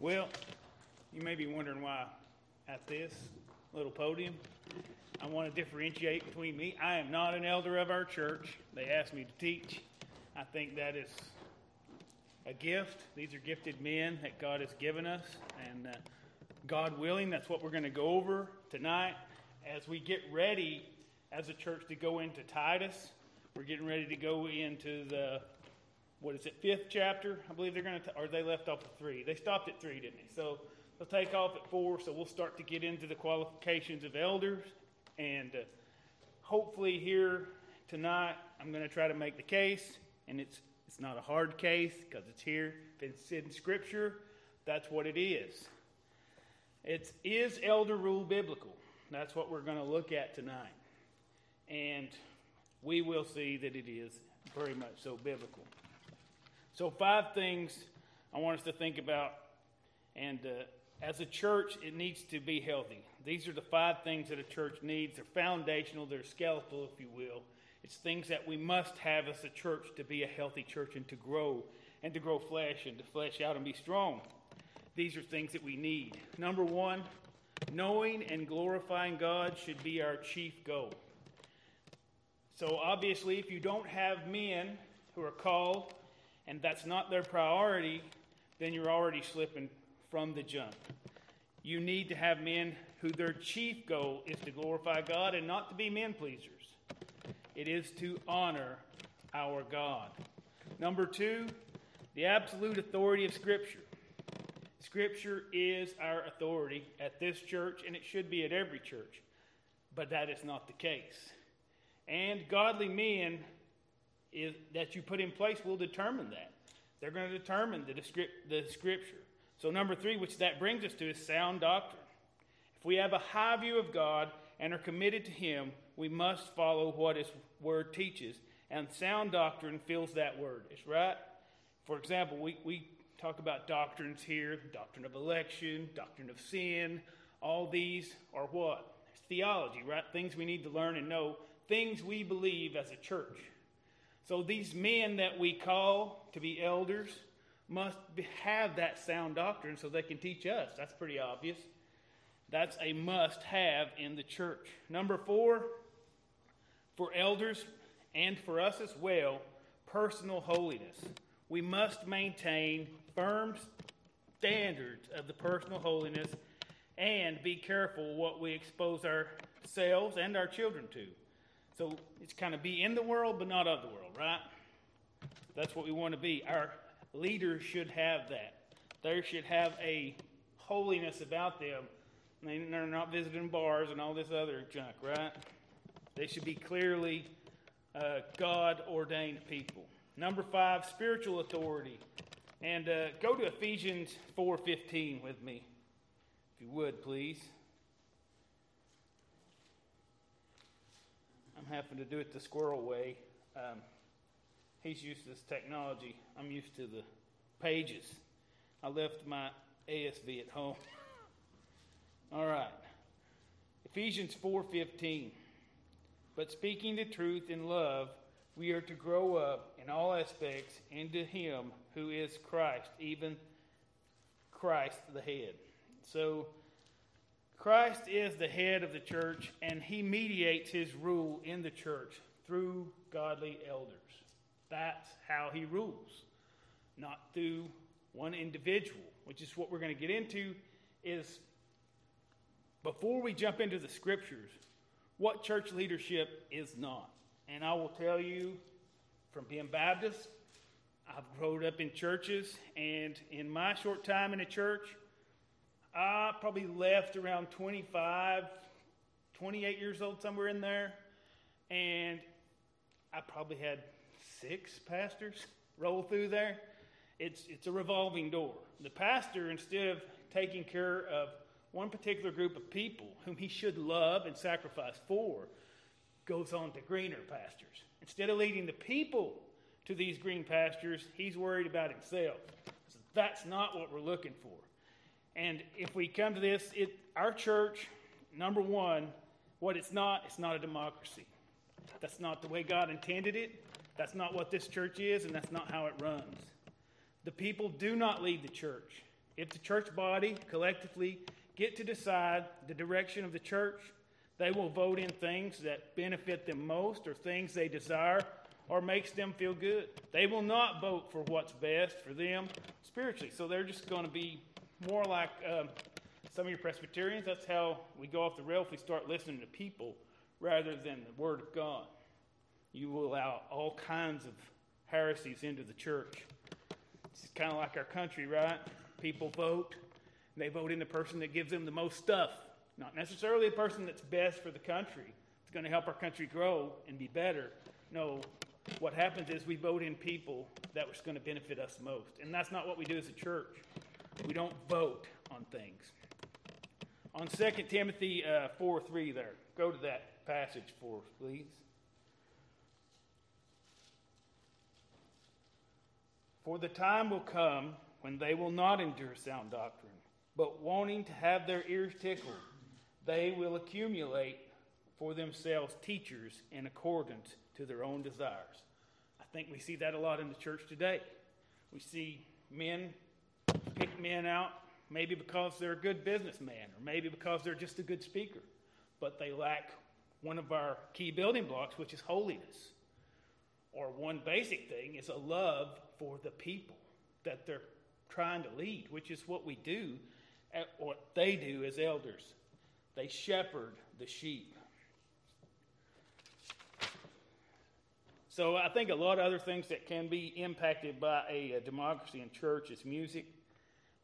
Well, you may be wondering why at this little podium. I want to differentiate between me. I am not an elder of our church. They asked me to teach. I think that is a gift. These are gifted men that God has given us. And uh, God willing, that's what we're going to go over tonight as we get ready as a church to go into Titus. We're getting ready to go into the what is it, fifth chapter? I believe they're going to, or they left off at three. They stopped at three, didn't they? So they'll take off at four. So we'll start to get into the qualifications of elders, and uh, hopefully here tonight, I'm going to try to make the case, and it's it's not a hard case because it's here. If it's in Scripture, that's what it is. It's is elder rule biblical? That's what we're going to look at tonight, and we will see that it is very much so biblical. So, five things I want us to think about. And uh, as a church, it needs to be healthy. These are the five things that a church needs. They're foundational, they're skeletal, if you will. It's things that we must have as a church to be a healthy church and to grow, and to grow flesh, and to flesh out and be strong. These are things that we need. Number one, knowing and glorifying God should be our chief goal. So, obviously, if you don't have men who are called and that's not their priority, then you're already slipping from the jump. You need to have men who their chief goal is to glorify God and not to be men pleasers. It is to honor our God. Number two, the absolute authority of Scripture. Scripture is our authority at this church, and it should be at every church, but that is not the case. And godly men is, that you put in place will determine that. They're going to determine the, the scripture. So, number three, which that brings us to, is sound doctrine. If we have a high view of God and are committed to Him, we must follow what His Word teaches. And sound doctrine fills that word. It's right. For example, we, we talk about doctrines here doctrine of election, doctrine of sin. All these are what? It's theology, right? Things we need to learn and know, things we believe as a church. So these men that we call to be elders must have that sound doctrine so they can teach us. That's pretty obvious. That's a must have in the church. Number four, for elders and for us as well, personal holiness. We must maintain firm standards of the personal holiness and be careful what we expose ourselves and our children to. So it's kind of be in the world, but not of the world, right? That's what we want to be. Our leaders should have that. They should have a holiness about them. They're not visiting bars and all this other junk, right? They should be clearly uh, God ordained people. Number five, spiritual authority. And uh, go to Ephesians 4.15 with me, if you would, please. I'm to do it the squirrel way. Um, he's used to this technology. I'm used to the pages. I left my ASV at home. All right. Ephesians 4:15. But speaking the truth in love, we are to grow up in all aspects into him who is Christ, even Christ the head. So Christ is the head of the church, and he mediates his rule in the church through godly elders. That's how he rules, not through one individual, which is what we're going to get into is before we jump into the scriptures, what church leadership is not. And I will tell you from being Baptist, I've grown up in churches, and in my short time in a church, I probably left around 25, 28 years old, somewhere in there. And I probably had six pastors roll through there. It's, it's a revolving door. The pastor, instead of taking care of one particular group of people whom he should love and sacrifice for, goes on to greener pastures. Instead of leading the people to these green pastures, he's worried about himself. So that's not what we're looking for. And if we come to this, it, our church, number one, what it's not, it's not a democracy. That's not the way God intended it. That's not what this church is, and that's not how it runs. The people do not lead the church. If the church body collectively get to decide the direction of the church, they will vote in things that benefit them most or things they desire or makes them feel good. They will not vote for what's best for them spiritually. So they're just going to be more like um, some of your Presbyterians. That's how we go off the rail if we start listening to people rather than the Word of God. You will allow all kinds of heresies into the church. It's kind of like our country, right? People vote, and they vote in the person that gives them the most stuff. Not necessarily the person that's best for the country. It's going to help our country grow and be better. No, what happens is we vote in people that was going to benefit us most. And that's not what we do as a church. We don't vote on things. On 2 Timothy uh, 4 3 there, go to that passage for us, please. For the time will come when they will not endure sound doctrine, but wanting to have their ears tickled, they will accumulate for themselves teachers in accordance to their own desires. I think we see that a lot in the church today. We see men pick men out maybe because they're a good businessman or maybe because they're just a good speaker, but they lack one of our key building blocks, which is holiness. Or one basic thing is a love for the people that they're trying to lead, which is what we do, what they do as elders. They shepherd the sheep. So I think a lot of other things that can be impacted by a, a democracy in church is music.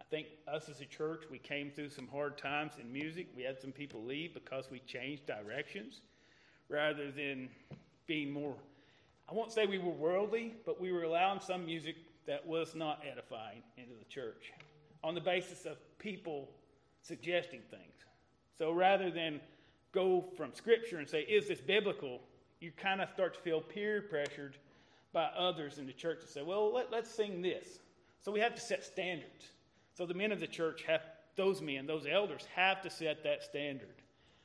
I think us as a church, we came through some hard times in music. We had some people leave because we changed directions rather than being more, I won't say we were worldly, but we were allowing some music that was not edifying into the church on the basis of people suggesting things. So rather than go from Scripture and say, is this biblical? you kind of start to feel peer pressured by others in the church to say, well, let, us sing this. So we have to set standards. So the men of the church have, those men, those elders, have to set that standard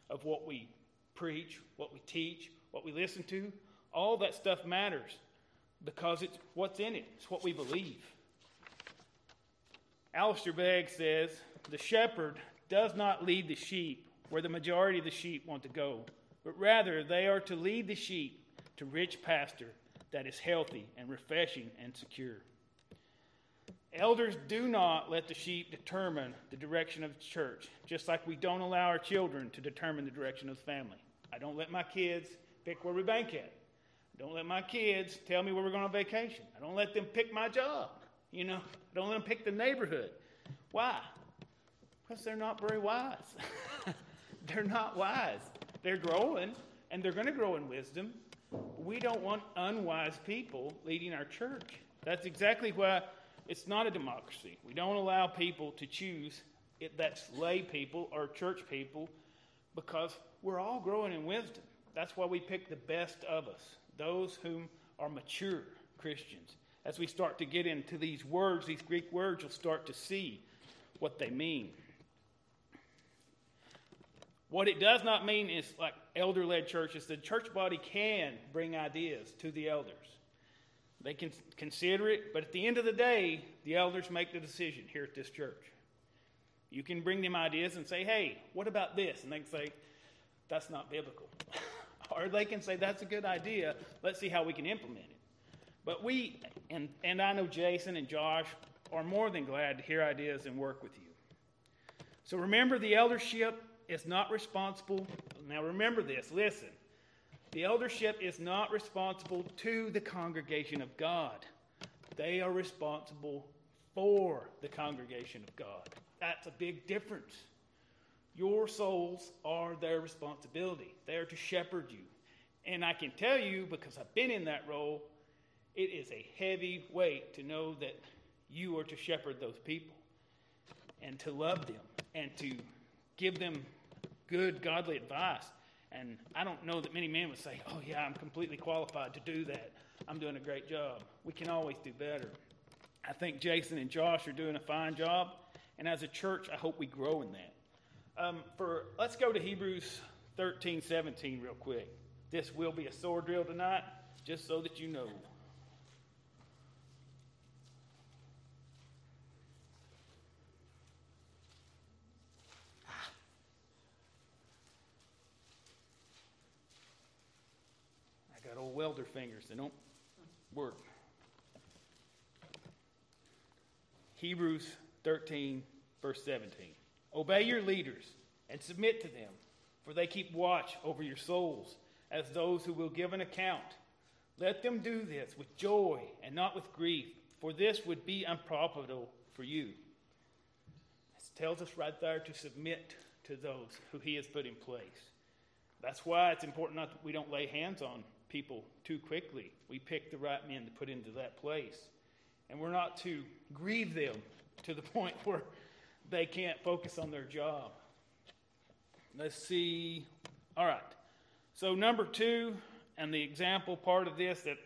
of what we preach, what we teach, what we listen to. All that stuff matters because it's what's in it, it's what we believe. Alistair Begg says, The shepherd does not lead the sheep where the majority of the sheep want to go but rather they are to lead the sheep to rich pasture that is healthy and refreshing and secure. Elders do not let the sheep determine the direction of the church, just like we don't allow our children to determine the direction of the family. I don't let my kids pick where we bank at. I don't let my kids tell me where we're going on vacation. I don't let them pick my job. You know, I don't let them pick the neighborhood. Why? Because they're not very wise. they're not wise. They're growing, and they're going to grow in wisdom. We don't want unwise people leading our church. That's exactly why it's not a democracy. We don't allow people to choose it, that's lay people or church people because we're all growing in wisdom. That's why we pick the best of us, those whom are mature Christians. As we start to get into these words, these Greek words, you'll start to see what they mean. What it does not mean is like elder led churches, the church body can bring ideas to the elders. They can consider it, but at the end of the day, the elders make the decision here at this church. You can bring them ideas and say, hey, what about this? And they can say, that's not biblical. or they can say, that's a good idea. Let's see how we can implement it. But we, and, and I know Jason and Josh are more than glad to hear ideas and work with you. So remember, the eldership is not responsible. Now remember this, listen. The eldership is not responsible to the congregation of God. They are responsible for the congregation of God. That's a big difference. Your souls are their responsibility. They are to shepherd you. And I can tell you, because I've been in that role, it is a heavy weight to know that you are to shepherd those people and to love them and to give them good, godly advice. And I don't know that many men would say, oh, yeah, I'm completely qualified to do that. I'm doing a great job. We can always do better. I think Jason and Josh are doing a fine job. And as a church, I hope we grow in that. Um, for Let's go to Hebrews 13, 17 real quick. This will be a sword drill tonight, just so that you know. Old welder fingers, they don't work. Hebrews 13, verse 17. Obey your leaders and submit to them, for they keep watch over your souls as those who will give an account. Let them do this with joy and not with grief, for this would be unprofitable for you. It tells us right there to submit to those who he has put in place. That's why it's important not that we don't lay hands on people too quickly. We pick the right men to put into that place. And we're not to grieve them to the point where they can't focus on their job. Let's see. All right. So, number two, and the example part of this that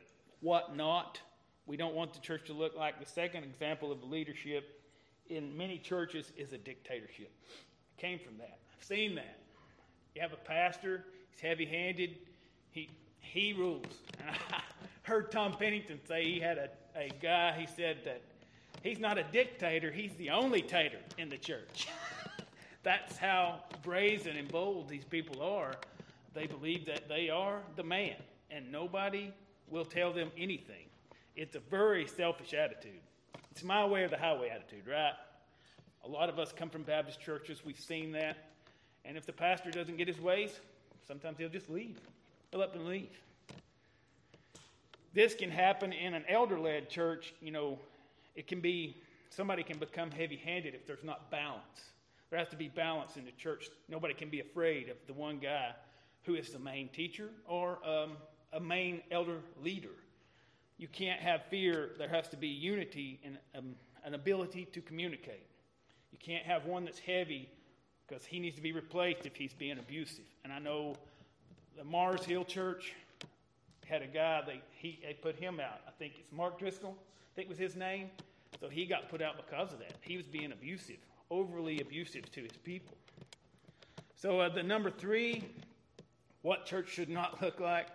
what not, we don't want the church to look like. The second example of leadership in many churches is a dictatorship. It came from that. I've seen that. You have a pastor, he's heavy handed, he, he rules. And I heard Tom Pennington say he had a, a guy, he said that he's not a dictator, he's the only tater in the church. That's how brazen and bold these people are. They believe that they are the man, and nobody will tell them anything. It's a very selfish attitude. It's my way or the highway attitude, right? A lot of us come from Baptist churches. We've seen that. And if the pastor doesn't get his ways, sometimes he'll just leave. He'll up and leave. This can happen in an elder led church. You know, it can be, somebody can become heavy handed if there's not balance. There has to be balance in the church. Nobody can be afraid of the one guy who is the main teacher or um, a main elder leader. You can't have fear. There has to be unity and um, an ability to communicate. You can't have one that's heavy because he needs to be replaced if he's being abusive. And I know the Mars Hill Church had a guy, they, he, they put him out. I think it's Mark Driscoll, I think was his name. So he got put out because of that. He was being abusive, overly abusive to his people. So uh, the number three, what church should not look like,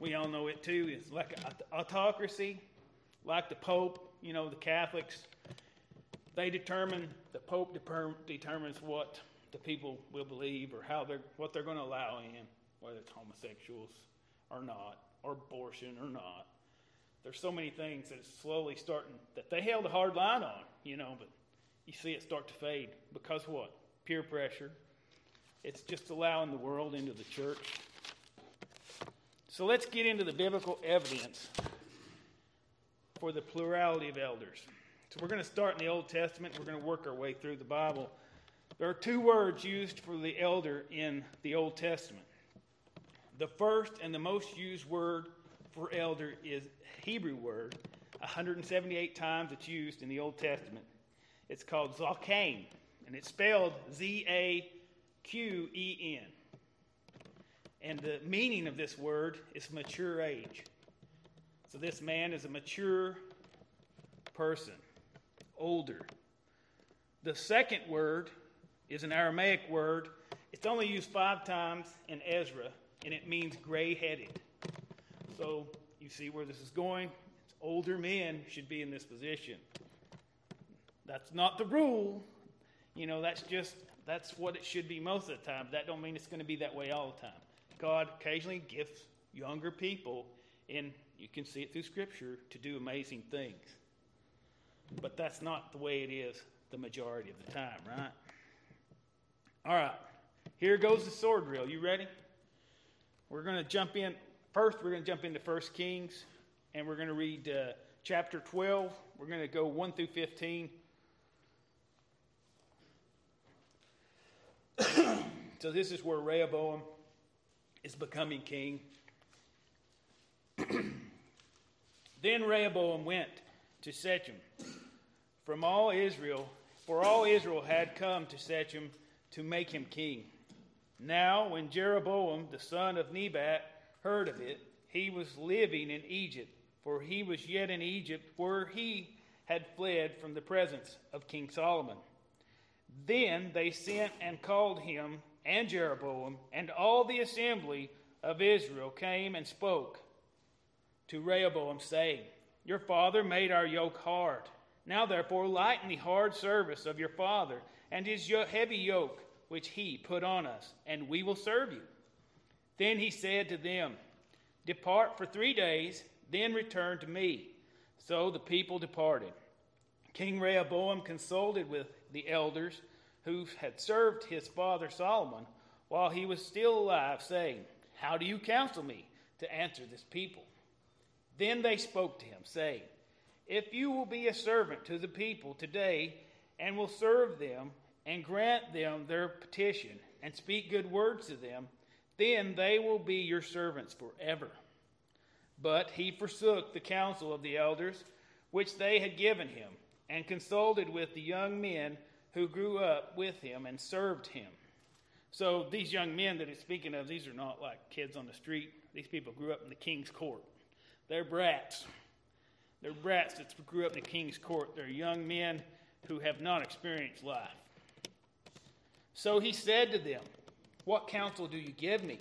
we all know it too, is like autocracy, like the Pope, you know, the Catholics. They determine, the Pope determines what the people will believe or how they're, what they're going to allow in, whether it's homosexuals or not, or abortion or not. There's so many things that it's slowly starting that they held a hard line on, you know, but you see it start to fade because what? Peer pressure. It's just allowing the world into the church. So let's get into the biblical evidence for the plurality of elders. So we're going to start in the Old Testament. We're going to work our way through the Bible. There are two words used for the elder in the Old Testament. The first and the most used word for elder is Hebrew word. 178 times it's used in the Old Testament. It's called Zaken, and it's spelled Z A Q E N. And the meaning of this word is mature age. So this man is a mature person, older. The second word is an Aramaic word. It's only used five times in Ezra, and it means gray headed. So you see where this is going? It's older men should be in this position. That's not the rule. You know, that's just that's what it should be most of the time. That don't mean it's going to be that way all the time. God occasionally gifts younger people, and you can see it through Scripture, to do amazing things. But that's not the way it is the majority of the time, right? All right, here goes the sword drill. You ready? We're going to jump in. First, we're going to jump into 1 Kings, and we're going to read uh, chapter 12. We're going to go 1 through 15. so, this is where Rehoboam is becoming king. then Rehoboam went to Shechem from all Israel, for all Israel had come to Shechem to make him king. Now, when Jeroboam, the son of Nebat, heard of it, he was living in Egypt, for he was yet in Egypt where he had fled from the presence of King Solomon. Then they sent and called him and Jeroboam, and all the assembly of Israel came and spoke to Rehoboam, saying, Your father made our yoke hard. Now, therefore, lighten the hard service of your father and his heavy yoke which he put on us, and we will serve you. Then he said to them, Depart for three days, then return to me. So the people departed. King Rehoboam consulted with the elders who had served his father Solomon while he was still alive, saying, How do you counsel me to answer this people? Then they spoke to him, saying, If you will be a servant to the people today, and will serve them, and grant them their petition, and speak good words to them, then they will be your servants forever. But he forsook the counsel of the elders, which they had given him, and consulted with the young men who grew up with him and served him. So these young men that he's speaking of, these are not like kids on the street. These people grew up in the king's court. They're brats. They're brats that grew up in the king's court. They're young men who have not experienced life. So he said to them, What counsel do you give me?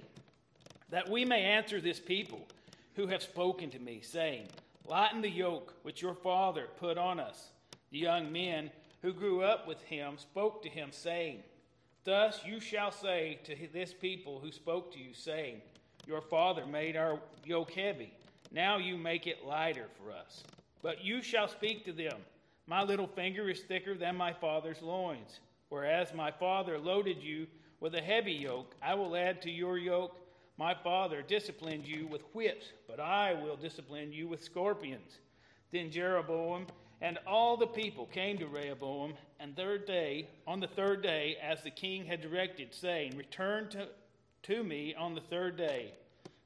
That we may answer this people who have spoken to me, saying, Lighten the yoke which your father put on us. The young men who grew up with him spoke to him, saying, Thus you shall say to this people who spoke to you, saying, Your father made our yoke heavy. Now you make it lighter for us. But you shall speak to them, My little finger is thicker than my father's loins. Whereas my father loaded you with a heavy yoke, I will add to your yoke. My father disciplined you with whips, but I will discipline you with scorpions. Then Jeroboam and all the people came to Rehoboam, and third day, on the third day, as the king had directed, saying, Return to, to me on the third day.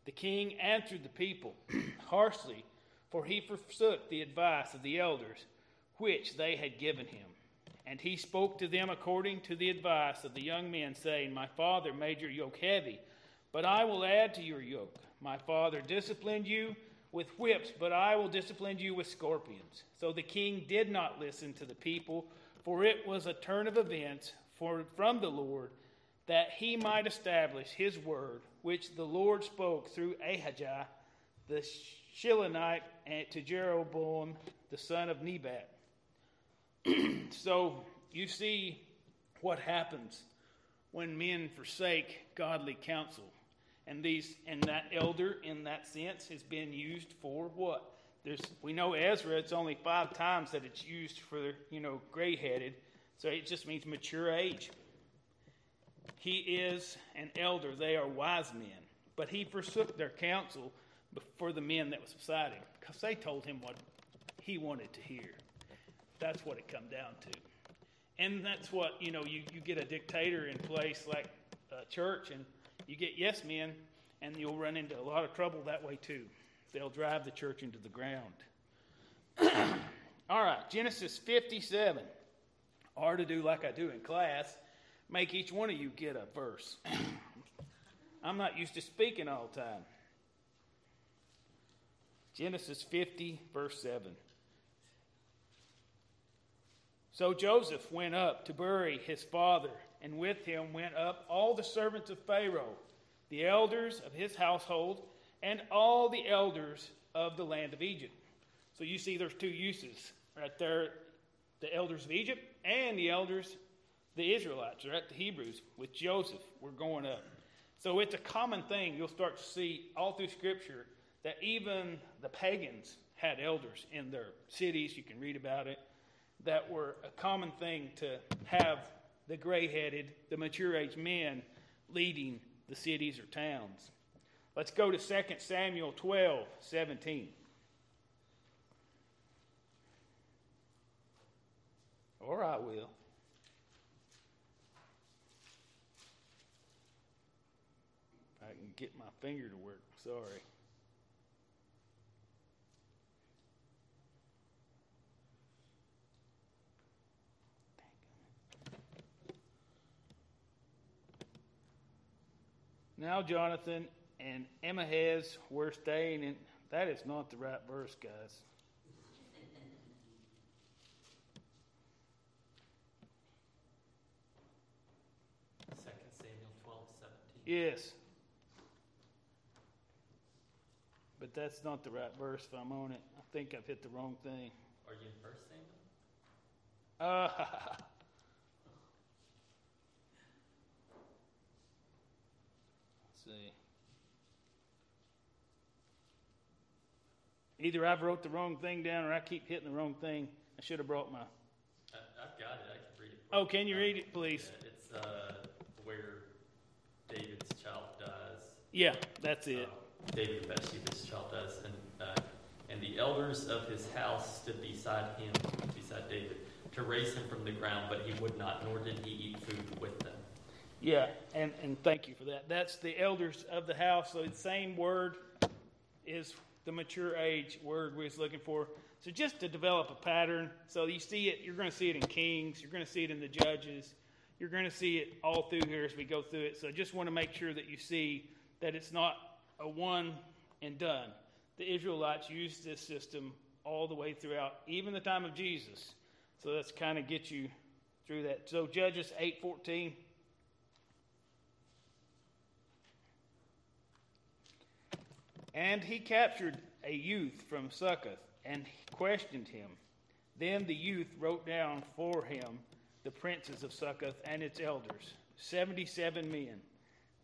The king answered the people harshly, for he forsook the advice of the elders, which they had given him. And he spoke to them according to the advice of the young men, saying, My father made your yoke heavy, but I will add to your yoke. My father disciplined you with whips, but I will discipline you with scorpions. So the king did not listen to the people, for it was a turn of events for, from the Lord that he might establish his word, which the Lord spoke through Ahijah the Shilonite and to Jeroboam the son of Nebat. so you see what happens when men forsake godly counsel. And these and that elder in that sense has been used for what? There's we know Ezra, it's only five times that it's used for you know gray headed, so it just means mature age. He is an elder, they are wise men. But he forsook their counsel before the men that was beside him, because they told him what he wanted to hear. That's what it come down to. And that's what, you know, you, you get a dictator in place like a church and you get yes men, and you'll run into a lot of trouble that way too. They'll drive the church into the ground. All right, Genesis 57. Or to do like I do in class, make each one of you get a verse. I'm not used to speaking all the time. Genesis 50, verse 7. So Joseph went up to bury his father and with him went up all the servants of Pharaoh, the elders of his household, and all the elders of the land of Egypt. So you see there's two uses right there the elders of Egypt and the elders, the Israelites, right? The Hebrews with Joseph were going up. So it's a common thing you'll start to see all through Scripture that even the pagans had elders in their cities. You can read about it. That were a common thing to have the gray headed, the mature age men leading the cities or towns. Let's go to 2 Samuel 12 17. Or I will. I can get my finger to work. Sorry. Now Jonathan and Ahimaaz were staying in. That is not the right verse, guys. Second Samuel twelve seventeen. Yes. But that's not the right verse if I'm on it. I think I've hit the wrong thing. Are you in First Samuel? Uh, see. Either I've wrote the wrong thing down or I keep hitting the wrong thing. I should have brought my. I, I've got it, I can read it. Oh, can you read it, please? Yeah, It's, uh, where David's child dies. Yeah, that's it. Uh, David Bathsheba's child dies, and, uh, and the elders of his house stood beside him, beside David, to raise him from the ground, but he would not, nor did he eat food with them. Yeah, and, and thank you for that. That's the elders of the house. So the same word is the mature age word we was looking for. So just to develop a pattern, so you see it, you're going to see it in Kings, you're going to see it in the Judges, you're going to see it all through here as we go through it. So just want to make sure that you see that it's not a one and done. The Israelites used this system all the way throughout, even the time of Jesus. So that's kind of get you through that. So Judges eight fourteen. And he captured a youth from Succoth and questioned him. Then the youth wrote down for him the princes of Succoth and its elders, 77 men.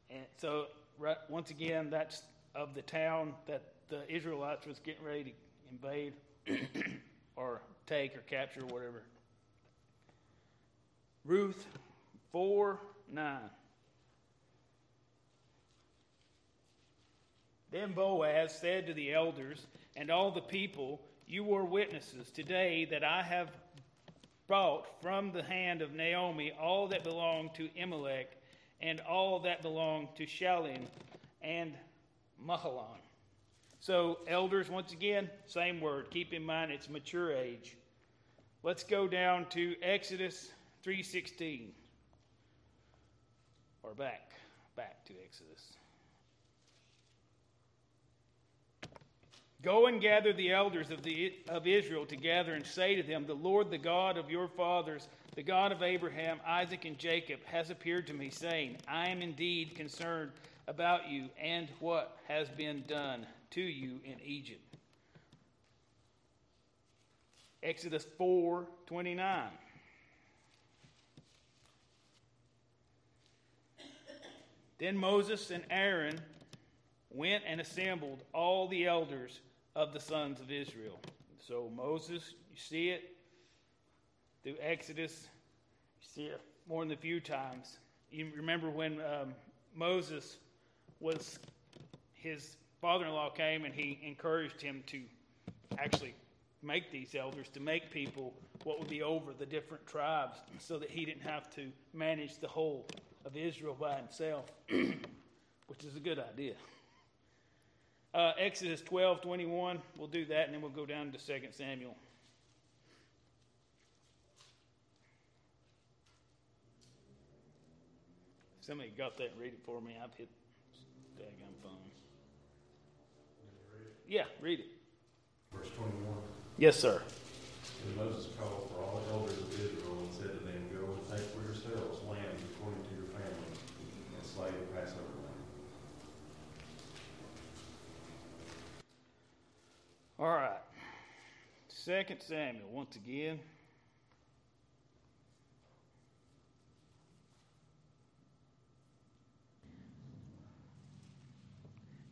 And so, right, once again, that's of the town that the Israelites was getting ready to invade or take or capture or whatever. Ruth 4 9. Then Boaz said to the elders and all the people, You are witnesses today that I have brought from the hand of Naomi all that belonged to Elimelech and all that belonged to Chilion and Mahlon. So, elders, once again, same word. Keep in mind it's mature age. Let's go down to Exodus 3:16. Or back, back to Exodus. Go and gather the elders of, the, of Israel together and say to them, The Lord, the God of your fathers, the God of Abraham, Isaac, and Jacob, has appeared to me, saying, I am indeed concerned about you and what has been done to you in Egypt. Exodus 4 29. Then Moses and Aaron went and assembled all the elders of the sons of Israel. So Moses, you see it through Exodus, you see it more than a few times. You remember when um, Moses was, his father in law came and he encouraged him to actually make these elders, to make people what would be over the different tribes so that he didn't have to manage the whole of Israel by himself, which is a good idea. Uh, Exodus 12, 21, we'll do that, and then we'll go down to 2 Samuel. Somebody got that read it for me. I've hit daggum phone. Yeah, read it. Verse twenty-one, Yes, sir. and Moses called for all the elders of Israel and said to them, Go and take for yourselves lambs according to your families, and slay the Passover lamb. All right. Second Samuel, once again.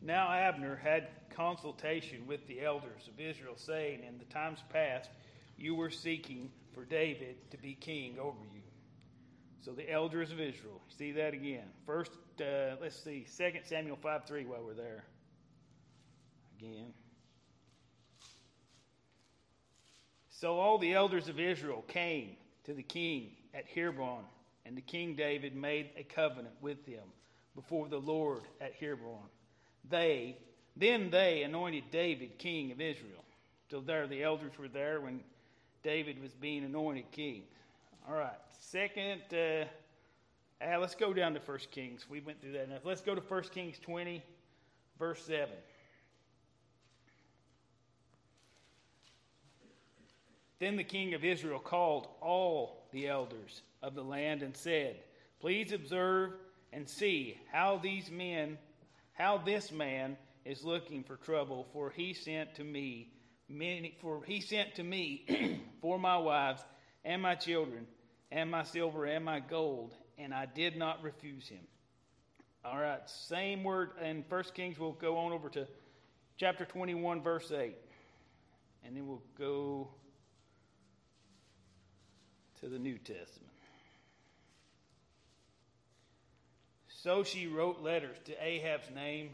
Now Abner had consultation with the elders of Israel, saying, In the times past, you were seeking for David to be king over you. So the elders of Israel, see that again. First, uh, let's see, Second Samuel 5 3 while we're there. Again. So all the elders of Israel came to the king at Hebron, and the king David made a covenant with them before the Lord at Hebron. They then they anointed David king of Israel. So there the elders were there when David was being anointed king. All right. Second, uh, uh, let's go down to First Kings. We went through that enough. Let's go to First Kings 20, verse 7. Then the king of Israel called all the elders of the land and said, Please observe and see how these men, how this man is looking for trouble, for he sent to me many for he sent to me for my wives and my children and my silver and my gold, and I did not refuse him. All right, same word in First Kings. We'll go on over to chapter 21, verse 8. and then we'll go to the New Testament. So she wrote letters to Ahab's name,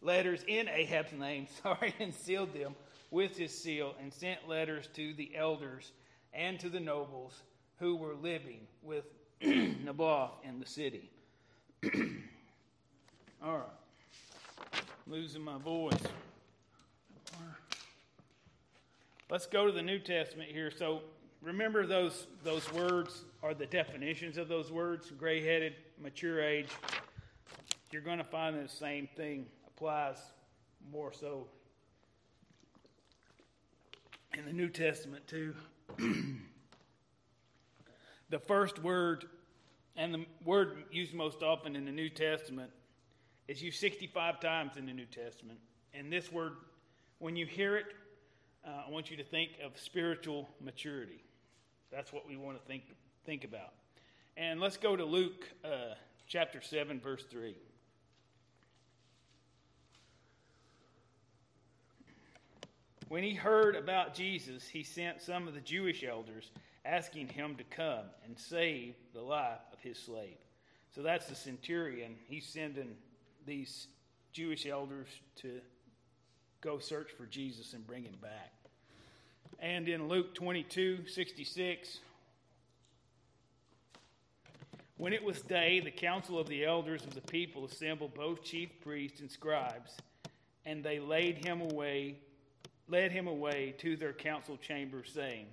letters in Ahab's name, sorry, and sealed them with his seal, and sent letters to the elders and to the nobles who were living with Naboth in the city. All right. Losing my voice. Let's go to the New Testament here. So remember those those words are the definitions of those words, gray-headed, mature age. You're going to find the same thing applies more so in the New Testament too. the first word and the word used most often in the New Testament is used 65 times in the New Testament. And this word, when you hear it, uh, I want you to think of spiritual maturity. That's what we want to think, think about. And let's go to Luke uh, chapter 7, verse 3. When he heard about Jesus, he sent some of the Jewish elders asking him to come and save the life of his slave. So that's the centurion. He's sending these Jewish elders to go search for Jesus and bring him back. And in Luke 22 66, when it was day, the council of the elders of the people assembled both chief priests and scribes, and they laid him away, led him away to their council chamber, saying,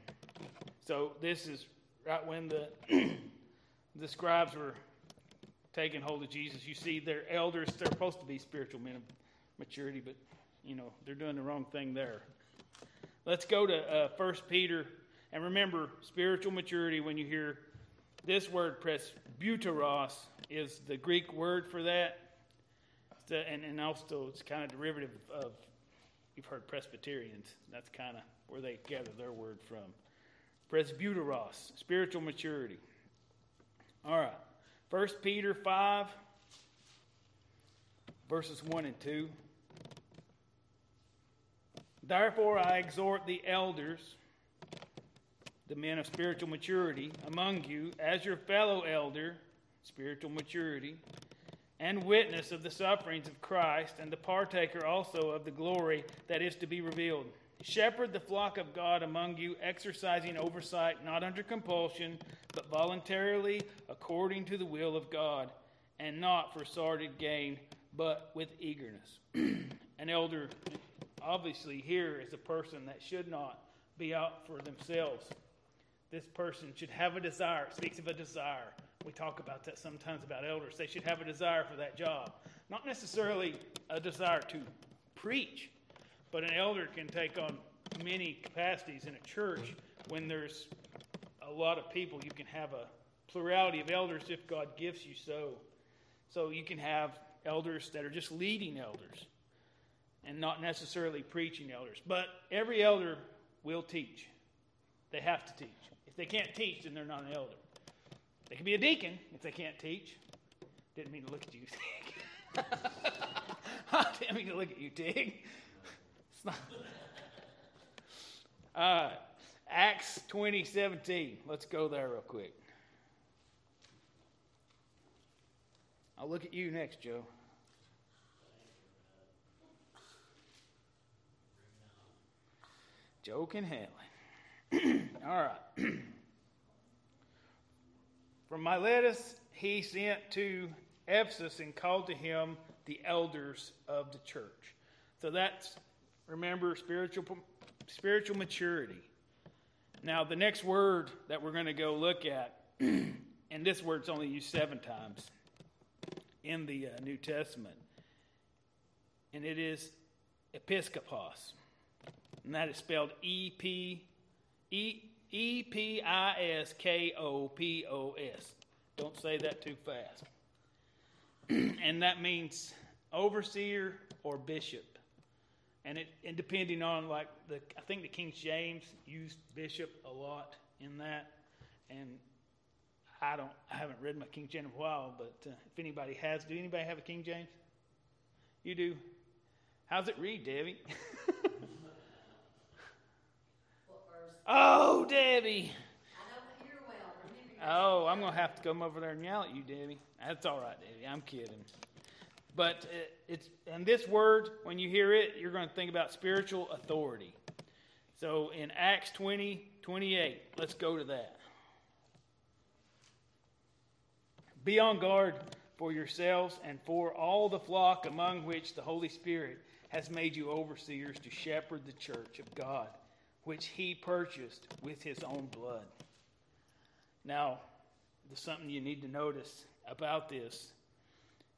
So this is right when the the scribes were taking hold of Jesus. You see, they're elders. They're supposed to be spiritual men of maturity, but you know they're doing the wrong thing there. Let's go to uh, 1 Peter. And remember, spiritual maturity, when you hear this word, presbyteros, is the Greek word for that. And, and also, it's kind of derivative of, you've heard Presbyterians. That's kind of where they gather their word from. Presbyteros, spiritual maturity. All right. 1 Peter 5, verses 1 and 2. Therefore, I exhort the elders, the men of spiritual maturity among you, as your fellow elder, spiritual maturity, and witness of the sufferings of Christ, and the partaker also of the glory that is to be revealed. Shepherd the flock of God among you, exercising oversight, not under compulsion, but voluntarily, according to the will of God, and not for sordid gain, but with eagerness. An elder obviously here is a person that should not be out for themselves. This person should have a desire. It speaks of a desire. We talk about that sometimes about elders. They should have a desire for that job. Not necessarily a desire to preach, but an elder can take on many capacities in a church when there's a lot of people. You can have a plurality of elders if God gives you so. So you can have elders that are just leading elders and not necessarily preaching elders. But every elder will teach. They have to teach. If they can't teach, then they're not an elder. They can be a deacon if they can't teach. Didn't mean to look at you, Tig. I didn't mean to look at you, Tig. It's not. Uh, Acts 20, 17. Let's go there real quick. I'll look at you next, Joe. Joe handle it. All right. From Miletus, he sent to Ephesus and called to him the elders of the church. So that's, remember, spiritual, spiritual maturity. Now, the next word that we're going to go look at, and this word's only used seven times in the uh, New Testament, and it is episkopos and that is spelled E P E E P I S K O P O S. Don't say that too fast. and that means overseer or bishop. And it and depending on like the I think the King James used bishop a lot in that, and I don't I haven't read my King James in a while, but uh, if anybody has, do anybody have a King James? You do. How's it read, Debbie? Oh, Debbie. I don't hear well, Oh, I'm gonna have to come over there and yell at you, Debbie. That's all right, Debbie. I'm kidding. But it, it's and this word, when you hear it, you're going to think about spiritual authority. So in Acts 20, 28, let's go to that. Be on guard for yourselves and for all the flock among which the Holy Spirit has made you overseers to shepherd the church of God, which he purchased with his own blood. Now, there's something you need to notice about this.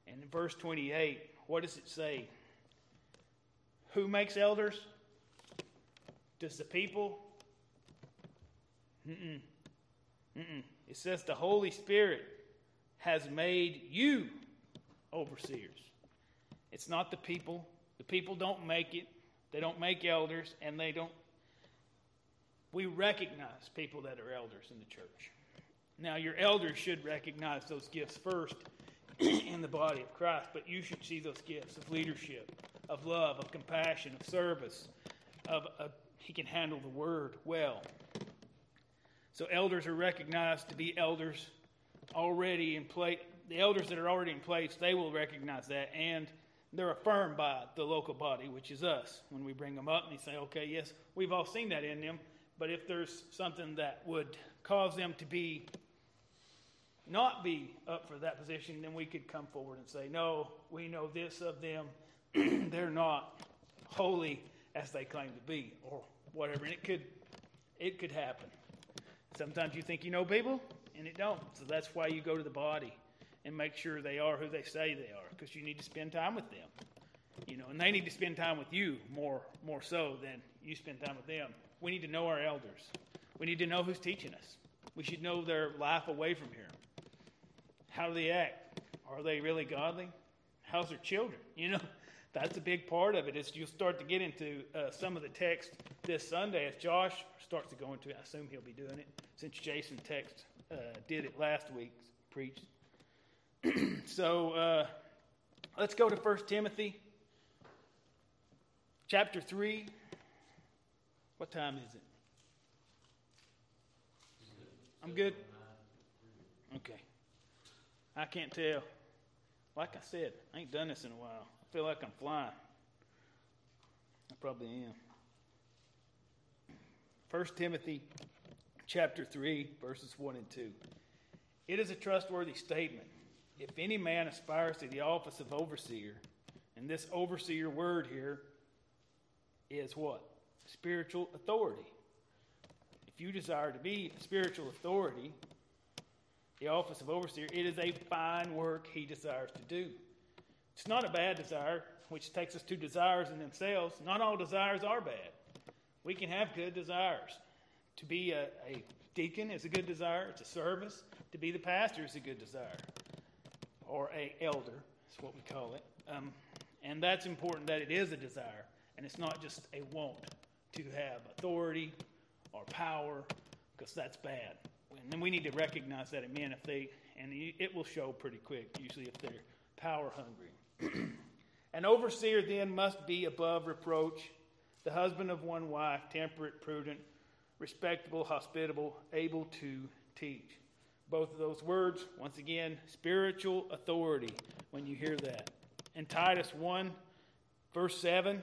And in verse 28, what does it say? Who makes elders? Does the people? Mm-mm. Mm-mm. It says the Holy Spirit has made you overseers. It's not the people. The people don't make it. They don't make elders, and they don't. We recognize people that are elders in the church. Now, your elders should recognize those gifts first in the body of Christ, but you should see those gifts of leadership, of love, of compassion, of service, of, of he can handle the word well. So elders are recognized to be elders already in place. The elders that are already in place, they will recognize that, and they're affirmed by the local body, which is us, when we bring them up and they say, okay, yes, we've all seen that in them, but if there's something that would cause them to be not be up for that position, then we could come forward and say, no, we know this of them. They're not holy as they claim to be, or whatever. And it could, it could happen. Sometimes you think you know people, and it don't. So that's why you go to the body and make sure they are who they say they are, because you need to spend time with them. You know, and they need to spend time with you more, more so than you spend time with them. We need to know our elders. We need to know who's teaching us. We should know their life away from here. How do they act? Are they really godly? How's their children? You know, that's a big part of it. Is you'll start to get into uh, some of the text this Sunday as Josh starts to go into it. I assume he'll be doing it since Jason text uh, did it last week, preached. so uh, let's go to 1 Timothy chapter 3. What time is it? I'm good. Okay. I can't tell. Like I said, I ain't done this in a while. I feel like I'm flying. I probably am. 1 Timothy chapter 3, verses 1 and 2. It is a trustworthy statement. If any man aspires to the office of overseer, and this overseer word here is what? Spiritual authority. If you desire to be a spiritual authority, the office of overseer, it is a fine work he desires to do. It's not a bad desire, which takes us to desires in themselves. Not all desires are bad. We can have good desires. To be a, a deacon is a good desire. It's a service. To be the pastor is a good desire, or a elder is what we call it. Um, and that's important that it is a desire, and it's not just a want to have authority or power, because that's bad. And we need to recognize that in men if they, and it will show pretty quick, usually if they're power hungry. An overseer then must be above reproach, the husband of one wife, temperate, prudent, respectable, hospitable, able to teach. Both of those words, once again, spiritual authority when you hear that. In Titus 1, verse 7,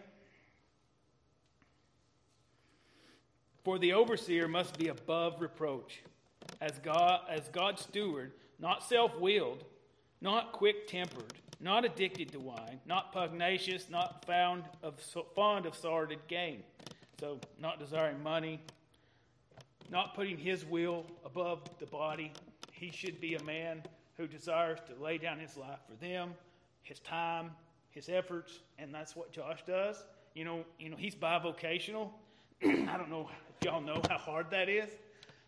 for the overseer must be above reproach, as God as God's steward, not self-willed, not quick-tempered, not addicted to wine, not pugnacious, not found of fond of sordid gain. So, not desiring money, not putting his will above the body. He should be a man who desires to lay down his life for them, his time, his efforts, and that's what Josh does. You know, you know, he's bivocational. I don't know y'all know how hard that is.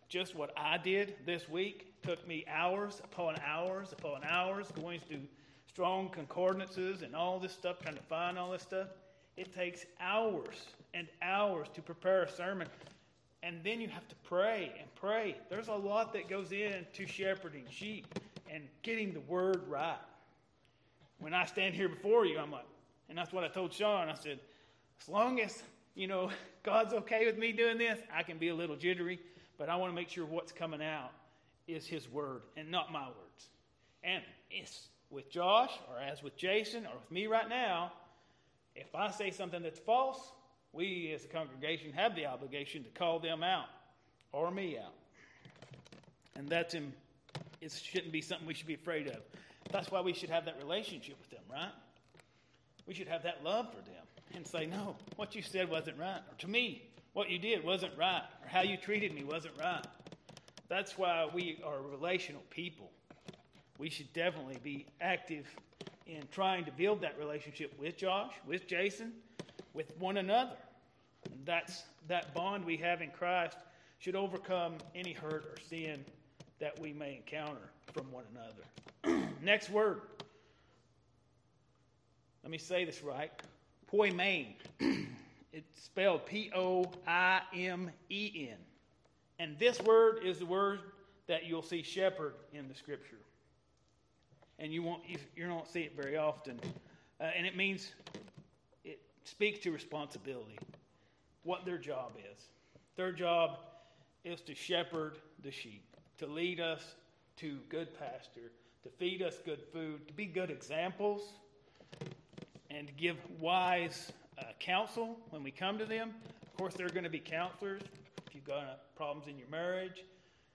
Just what I did this week took me hours upon hours upon hours going through Strong concordances and all this stuff, trying to find all this stuff. It takes hours and hours to prepare a sermon. And then you have to pray and pray. There's a lot that goes into shepherding sheep and getting the word right. When I stand here before you, I'm like, and that's what I told Sean. I said, as long as you know, God's okay with me doing this, I can be a little jittery, but I want to make sure what's coming out is His word and not my words. And it's with Josh, or as with Jason, or with me right now, if I say something that's false, we as a congregation have the obligation to call them out or me out. And that's in, it shouldn't be something we should be afraid of. That's why we should have that relationship with them, right? We should have that love for them and say, no, what you said wasn't right. Or to me, what you did wasn't right. Or how you treated me wasn't right. That's why we are relational people. We should definitely be active in trying to build that relationship with Josh, with Jason, with one another. And that's that bond we have in Christ should overcome any hurt or sin that we may encounter from one another. Next word. Let me say this right. Poimen. it's spelled P O I M E N. And this word is the word that you'll see shepherd in the scripture. And you won't you, you don't see it very often. Uh, and it means it speaks to responsibility, what their job is. Their job is to shepherd the sheep, to lead us to good pasture, to feed us good food, to be good examples, and give wise uh, counsel when we come to them. Of course, there are going to be counselors. If you've got uh, problems in your marriage,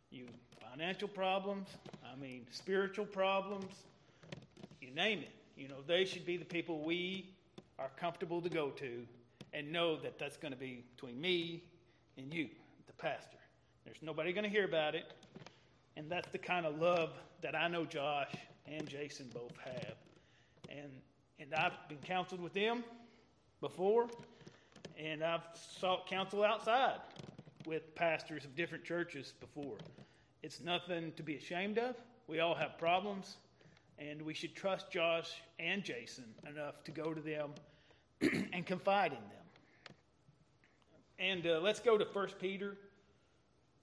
you financial problems, I mean spiritual problems, you name it. You know, they should be the people we are comfortable to go to and know that that's going to be between me and you, the pastor. There's nobody going to hear about it. And that's the kind of love that I know Josh and Jason both have. And, and I've been counseled with them before, and I've sought counsel outside with pastors of different churches before. It's nothing to be ashamed of. We all have problems, and we should trust Josh and Jason enough to go to them and confide in them. And uh, let's go to 1 Peter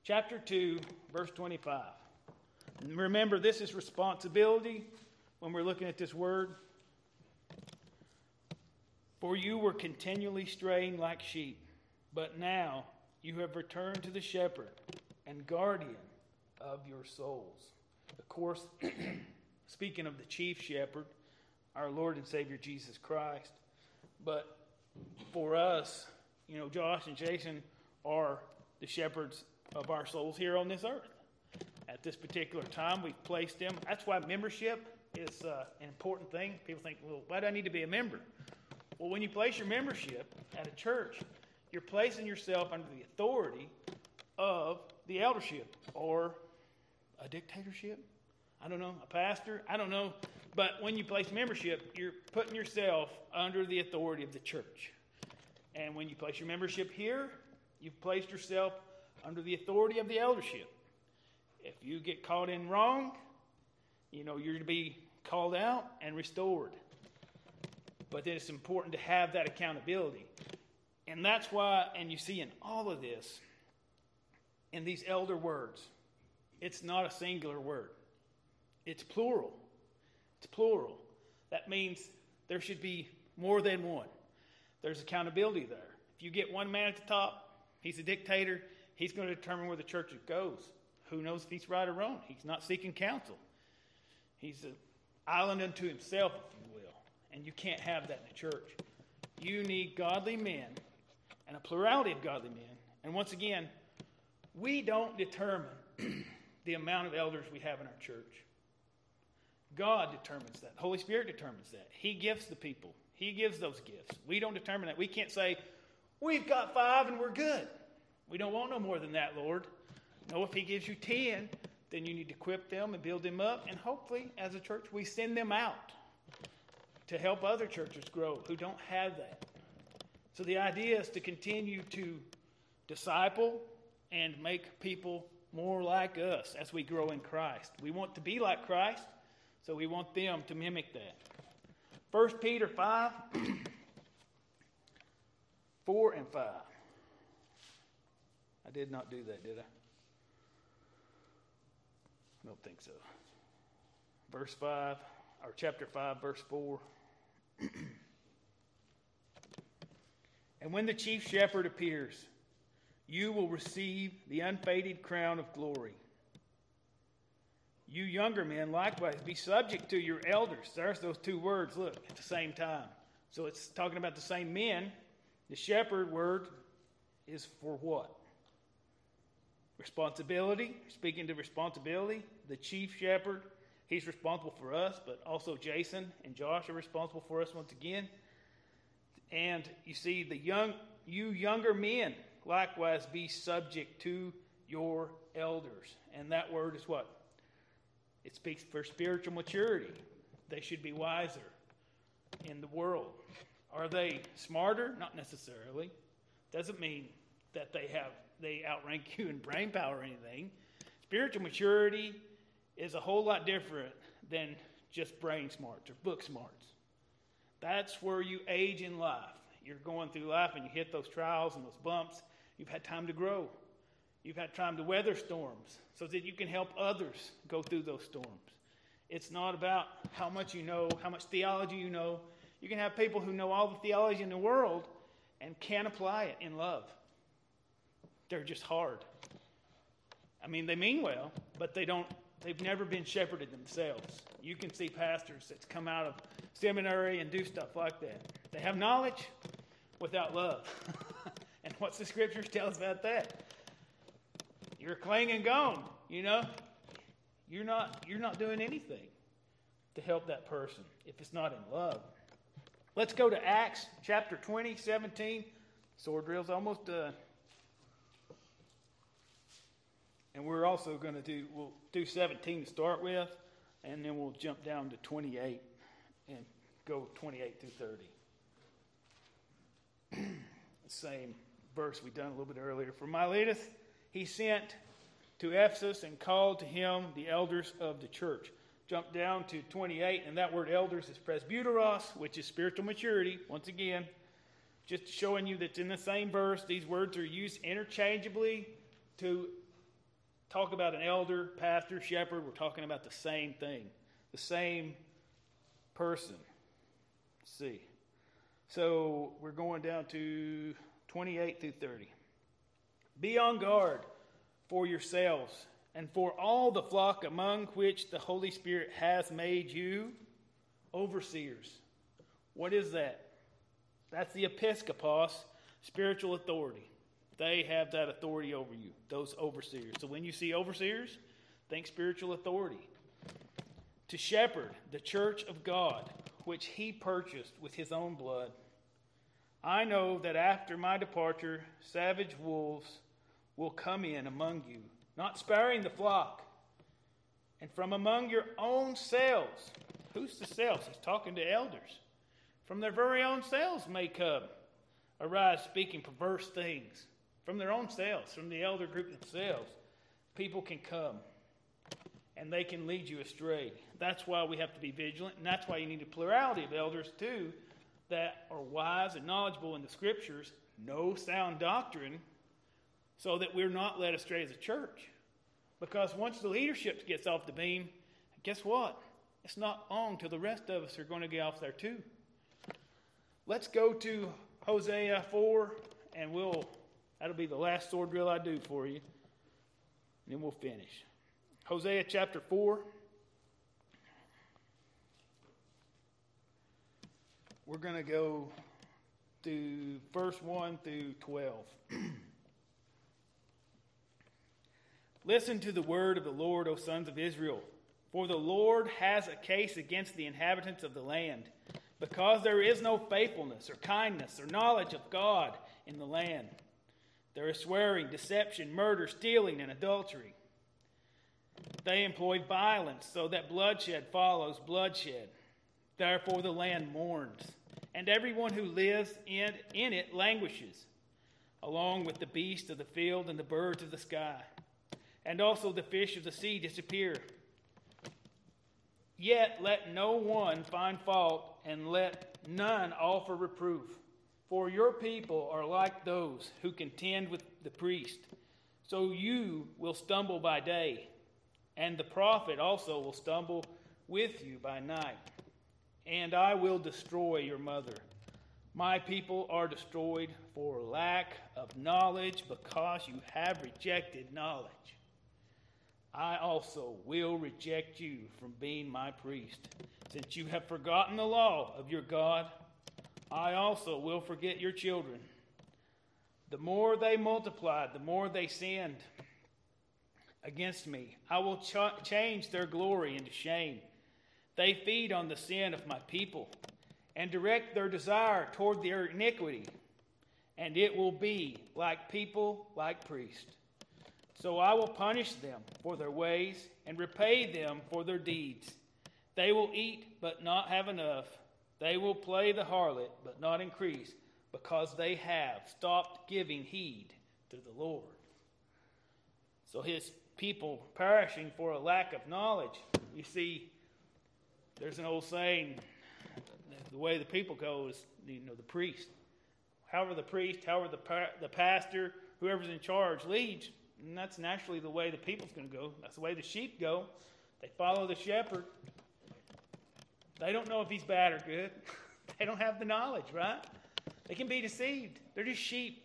chapter 2, verse 25. And remember, this is responsibility when we're looking at this word. For you were continually straying like sheep, but now you have returned to the shepherd and guardian of your souls. Of course, speaking of the chief shepherd, our Lord and Savior Jesus Christ. But for us, you know, Josh and Jason are the shepherds of our souls here on this earth. At this particular time, we've placed them. That's why membership is uh, an important thing. People think, well, why do I need to be a member? Well, when you place your membership at a church, you're placing yourself under the authority of the eldership or a dictatorship. I don't know, a pastor. I don't know. But when you place membership, you're putting yourself under the authority of the church. And when you place your membership here, you've placed yourself under the authority of the eldership. If you get caught in wrong, you know, you're to be called out and restored. But then it's important to have that accountability. And that's why, and you see in all of this, in these elder words, it's not a singular word, it's plural. It's plural. That means there should be more than one. There's accountability there. If you get one man at the top, he's a dictator, He's going to determine where the church goes. Who knows if he's right or wrong? He's not seeking counsel. He's an island unto himself, if you will. And you can't have that in the church. You need godly men and a plurality of godly men. And once again, we don't determine the amount of elders we have in our church. God determines that. The Holy Spirit determines that. He gives the people. He gives those gifts. We don't determine that. We can't say, we've got five and we're good. We don't want no more than that, Lord. No, if He gives you 10, then you need to equip them and build them up. And hopefully, as a church, we send them out to help other churches grow who don't have that. So the idea is to continue to disciple and make people more like us as we grow in Christ. We want to be like Christ, so we want them to mimic that. 1 Peter 5 4 and 5. I did not do that, did I? I don't think so. Verse 5, or chapter 5, verse 4. And when the chief shepherd appears, you will receive the unfaded crown of glory. You younger men, likewise, be subject to your elders. There's those two words, look, at the same time. So it's talking about the same men. The shepherd word is for what? Responsibility, speaking to responsibility. The chief shepherd, he's responsible for us, but also Jason and Josh are responsible for us once again. And you see, the young, you younger men, likewise be subject to your elders. And that word is what? It speaks for spiritual maturity. They should be wiser in the world. Are they smarter? Not necessarily. Doesn't mean that they have they outrank you in brain power or anything. Spiritual maturity is a whole lot different than just brain smarts or book smarts. That's where you age in life. You're going through life and you hit those trials and those bumps. You've had time to grow. You've had time to weather storms so that you can help others go through those storms. It's not about how much you know, how much theology you know. You can have people who know all the theology in the world and can't apply it in love. They're just hard. I mean, they mean well, but they don't. They've never been shepherded themselves. You can see pastors that's come out of seminary and do stuff like that. They have knowledge without love. and what's the scriptures tell us about that? You're clinging gone, you know? You're not you're not doing anything to help that person if it's not in love. Let's go to Acts chapter 20, 17. Sword drill's almost done. And we're also going to do, we'll do 17 to start with, and then we'll jump down to 28 and go 28 through 30. Same verse we done a little bit earlier. For Miletus, he sent to Ephesus and called to him the elders of the church. Jump down to 28, and that word elders is presbyteros, which is spiritual maturity. Once again, just showing you that in the same verse, these words are used interchangeably to talk about an elder, pastor, shepherd, we're talking about the same thing, the same person. Let's see. So we're going down to 28 through 30. Be on guard for yourselves and for all the flock among which the Holy Spirit has made you overseers. What is that? That's the episkopos, spiritual authority. They have that authority over you, those overseers. So when you see overseers, think spiritual authority. To shepherd the church of God, which he purchased with his own blood. I know that after my departure, savage wolves will come in among you, not sparing the flock. And from among your own selves, who's the selves? He's talking to elders. From their very own selves may come, arise speaking perverse things from their own selves, from the elder group themselves, people can come and they can lead you astray. That's why we have to be vigilant, and that's why you need a plurality of elders too that are wise and knowledgeable in the scriptures, know sound doctrine, so that we're not led astray as a church. Because once the leadership gets off the beam, guess what? It's not long till the rest of us are going to get off there too. Let's go to Hosea 4, and we'll That'll be the last sword drill I do for you. And then we'll finish. Hosea chapter 4. We're going to go through verse 1 through 12. Listen to the word of the Lord, O sons of Israel. For the Lord has a case against the inhabitants of the land, because there is no faithfulness or kindness or knowledge of God in the land. There is swearing, deception, murder, stealing, and adultery. They employ violence so that bloodshed follows bloodshed. Therefore, the land mourns, and everyone who lives in, in it languishes, along with the beasts of the field and the birds of the sky. And also the fish of the sea disappear. Yet let no one find fault, and let none offer reproof. For your people are like those who contend with the priest. So you will stumble by day, and the prophet also will stumble with you by night. And I will destroy your mother. My people are destroyed for lack of knowledge because you have rejected knowledge. I also will reject you from being my priest. Since you have forgotten the law of your God, I also will forget your children. The more they multiplied, the more they sinned against me. I will ch- change their glory into shame. They feed on the sin of my people and direct their desire toward their iniquity, and it will be like people, like priests. So I will punish them for their ways and repay them for their deeds. They will eat, but not have enough. They will play the harlot, but not increase, because they have stopped giving heed to the Lord. So his people perishing for a lack of knowledge. You see, there's an old saying the way the people go is, you know, the priest. However, the priest, however, the, the pastor, whoever's in charge leads, and that's naturally the way the people's going to go. That's the way the sheep go. They follow the shepherd. They don't know if he's bad or good. they don't have the knowledge, right? They can be deceived. They're just sheep.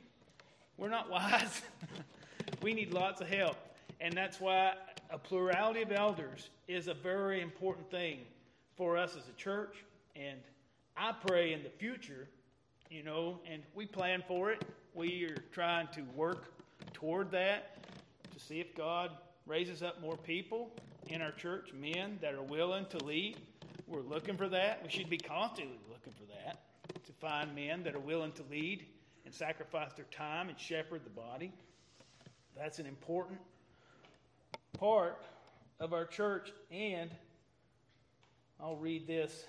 We're not wise. we need lots of help. And that's why a plurality of elders is a very important thing for us as a church. And I pray in the future, you know, and we plan for it. We are trying to work toward that to see if God raises up more people in our church, men that are willing to lead. We're looking for that. We should be constantly looking for that to find men that are willing to lead and sacrifice their time and shepherd the body. That's an important part of our church. And I'll read this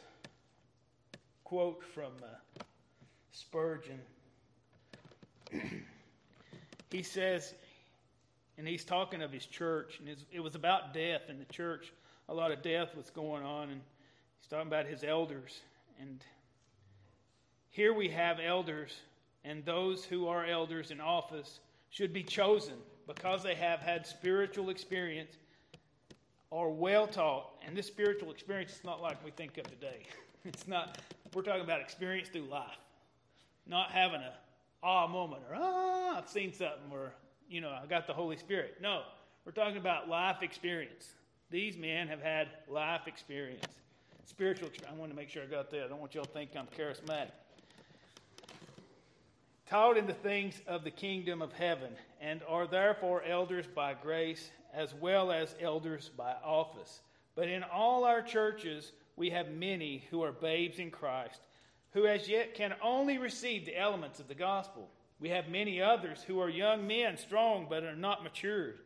quote from uh, Spurgeon. he says, and he's talking of his church, and it was about death in the church. A lot of death was going on, and he's talking about his elders. And here we have elders, and those who are elders in office should be chosen because they have had spiritual experience or well taught. And this spiritual experience is not like we think of today. It's not, we're talking about experience through life, not having a ah moment or ah, I've seen something or, you know, I got the Holy Spirit. No, we're talking about life experience. These men have had life experience, spiritual. I want to make sure I got that. I don't want y'all to think I'm charismatic. Taught in the things of the kingdom of heaven, and are therefore elders by grace as well as elders by office. But in all our churches, we have many who are babes in Christ, who as yet can only receive the elements of the gospel. We have many others who are young men, strong, but are not matured.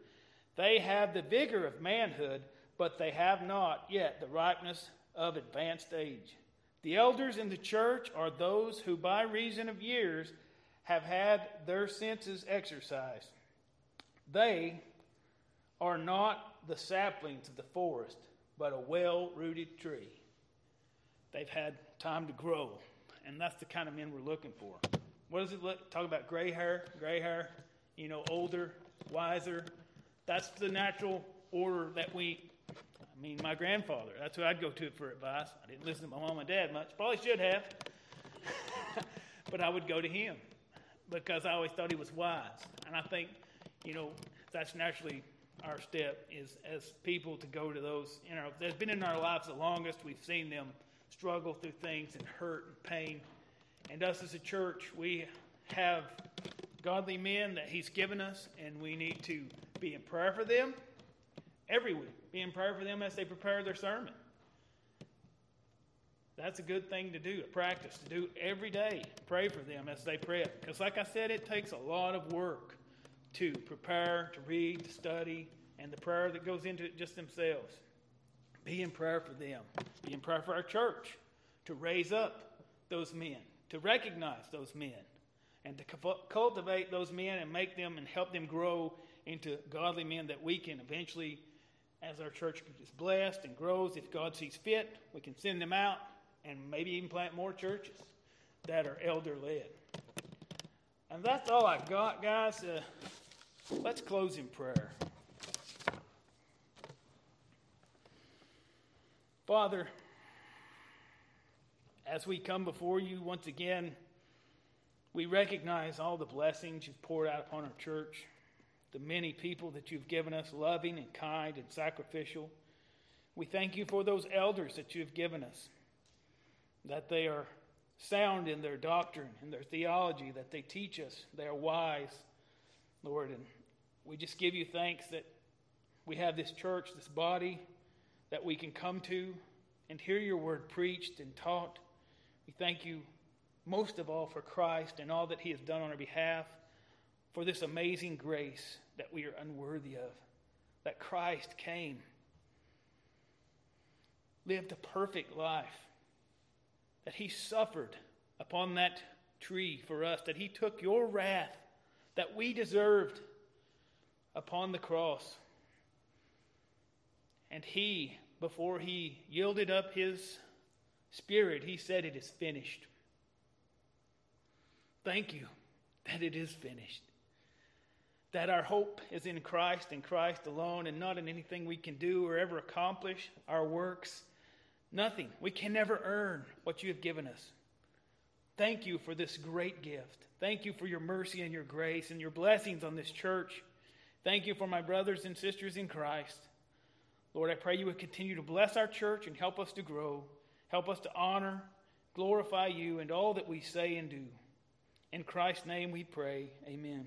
They have the vigor of manhood, but they have not yet the ripeness of advanced age. The elders in the church are those who, by reason of years, have had their senses exercised. They are not the saplings of the forest, but a well rooted tree. They've had time to grow, and that's the kind of men we're looking for. What does it look? Talk about gray hair, gray hair, you know, older, wiser. That's the natural order that we. I mean, my grandfather. That's who I'd go to for advice. I didn't listen to my mom and dad much. Probably should have, but I would go to him because I always thought he was wise. And I think, you know, that's naturally our step is as people to go to those you know that's been in our lives the longest we've seen them struggle through things and hurt and pain and us as a church we have godly men that he's given us and we need to be in prayer for them every week be in prayer for them as they prepare their sermon that's a good thing to do, a practice to do every day. Pray for them as they pray. Because, like I said, it takes a lot of work to prepare, to read, to study, and the prayer that goes into it just themselves. Be in prayer for them. Be in prayer for our church to raise up those men, to recognize those men, and to cultivate those men and make them and help them grow into godly men that we can eventually, as our church is blessed and grows, if God sees fit, we can send them out and maybe even plant more churches that are elder led. And that's all I got, guys. Uh, let's close in prayer. Father, as we come before you once again We recognize all the blessings you've poured out upon our church, the many people that you've given us, loving and kind and sacrificial. We thank you for those elders that you've given us, that they are sound in their doctrine and their theology, that they teach us, they are wise, Lord. And we just give you thanks that we have this church, this body that we can come to and hear your word preached and taught. We thank you most of all for Christ and all that he has done on our behalf, for this amazing grace that we are unworthy of, that Christ came, lived a perfect life, that he suffered upon that tree for us, that he took your wrath that we deserved upon the cross. And he, before he yielded up his spirit, he said, It is finished. Thank you that it is finished. That our hope is in Christ and Christ alone and not in anything we can do or ever accomplish, our works. Nothing. We can never earn what you have given us. Thank you for this great gift. Thank you for your mercy and your grace and your blessings on this church. Thank you for my brothers and sisters in Christ. Lord, I pray you would continue to bless our church and help us to grow. Help us to honor, glorify you in all that we say and do. In Christ's name we pray. Amen.